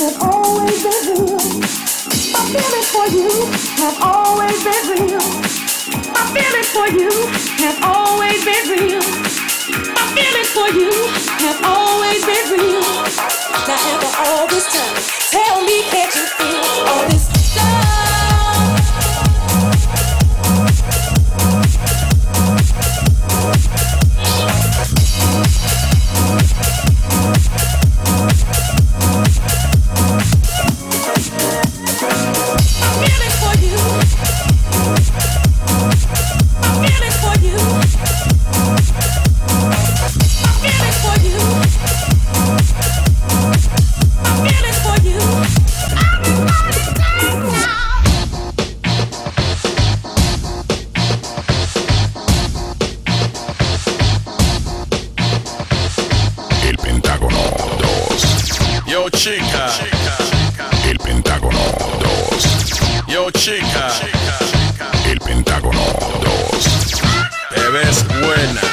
will always. My feeling for you has always been real. My feelings for you have always been real. My feelings for you have always been real. Yo chica, El Pentágono 2. yo chica, El Pentágono 2. te ves buena.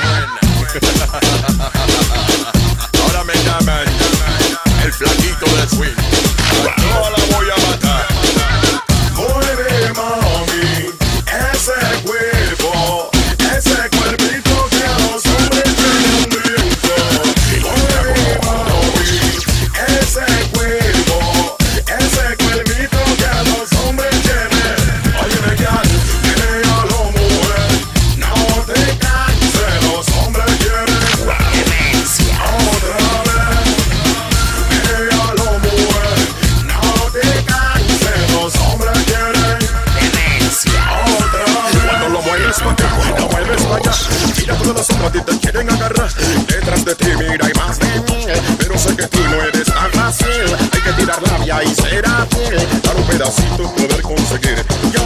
Cuando lo mueves pa' acá, lo mueves pa' allá. Mira todos los hombres a ti te quieren agarrar. Detrás de ti, mira, hay más de mí. Pero sé que tú no eres tan. Hay que tirar labia y ser. Dar un pedacito poder conseguir. Yo,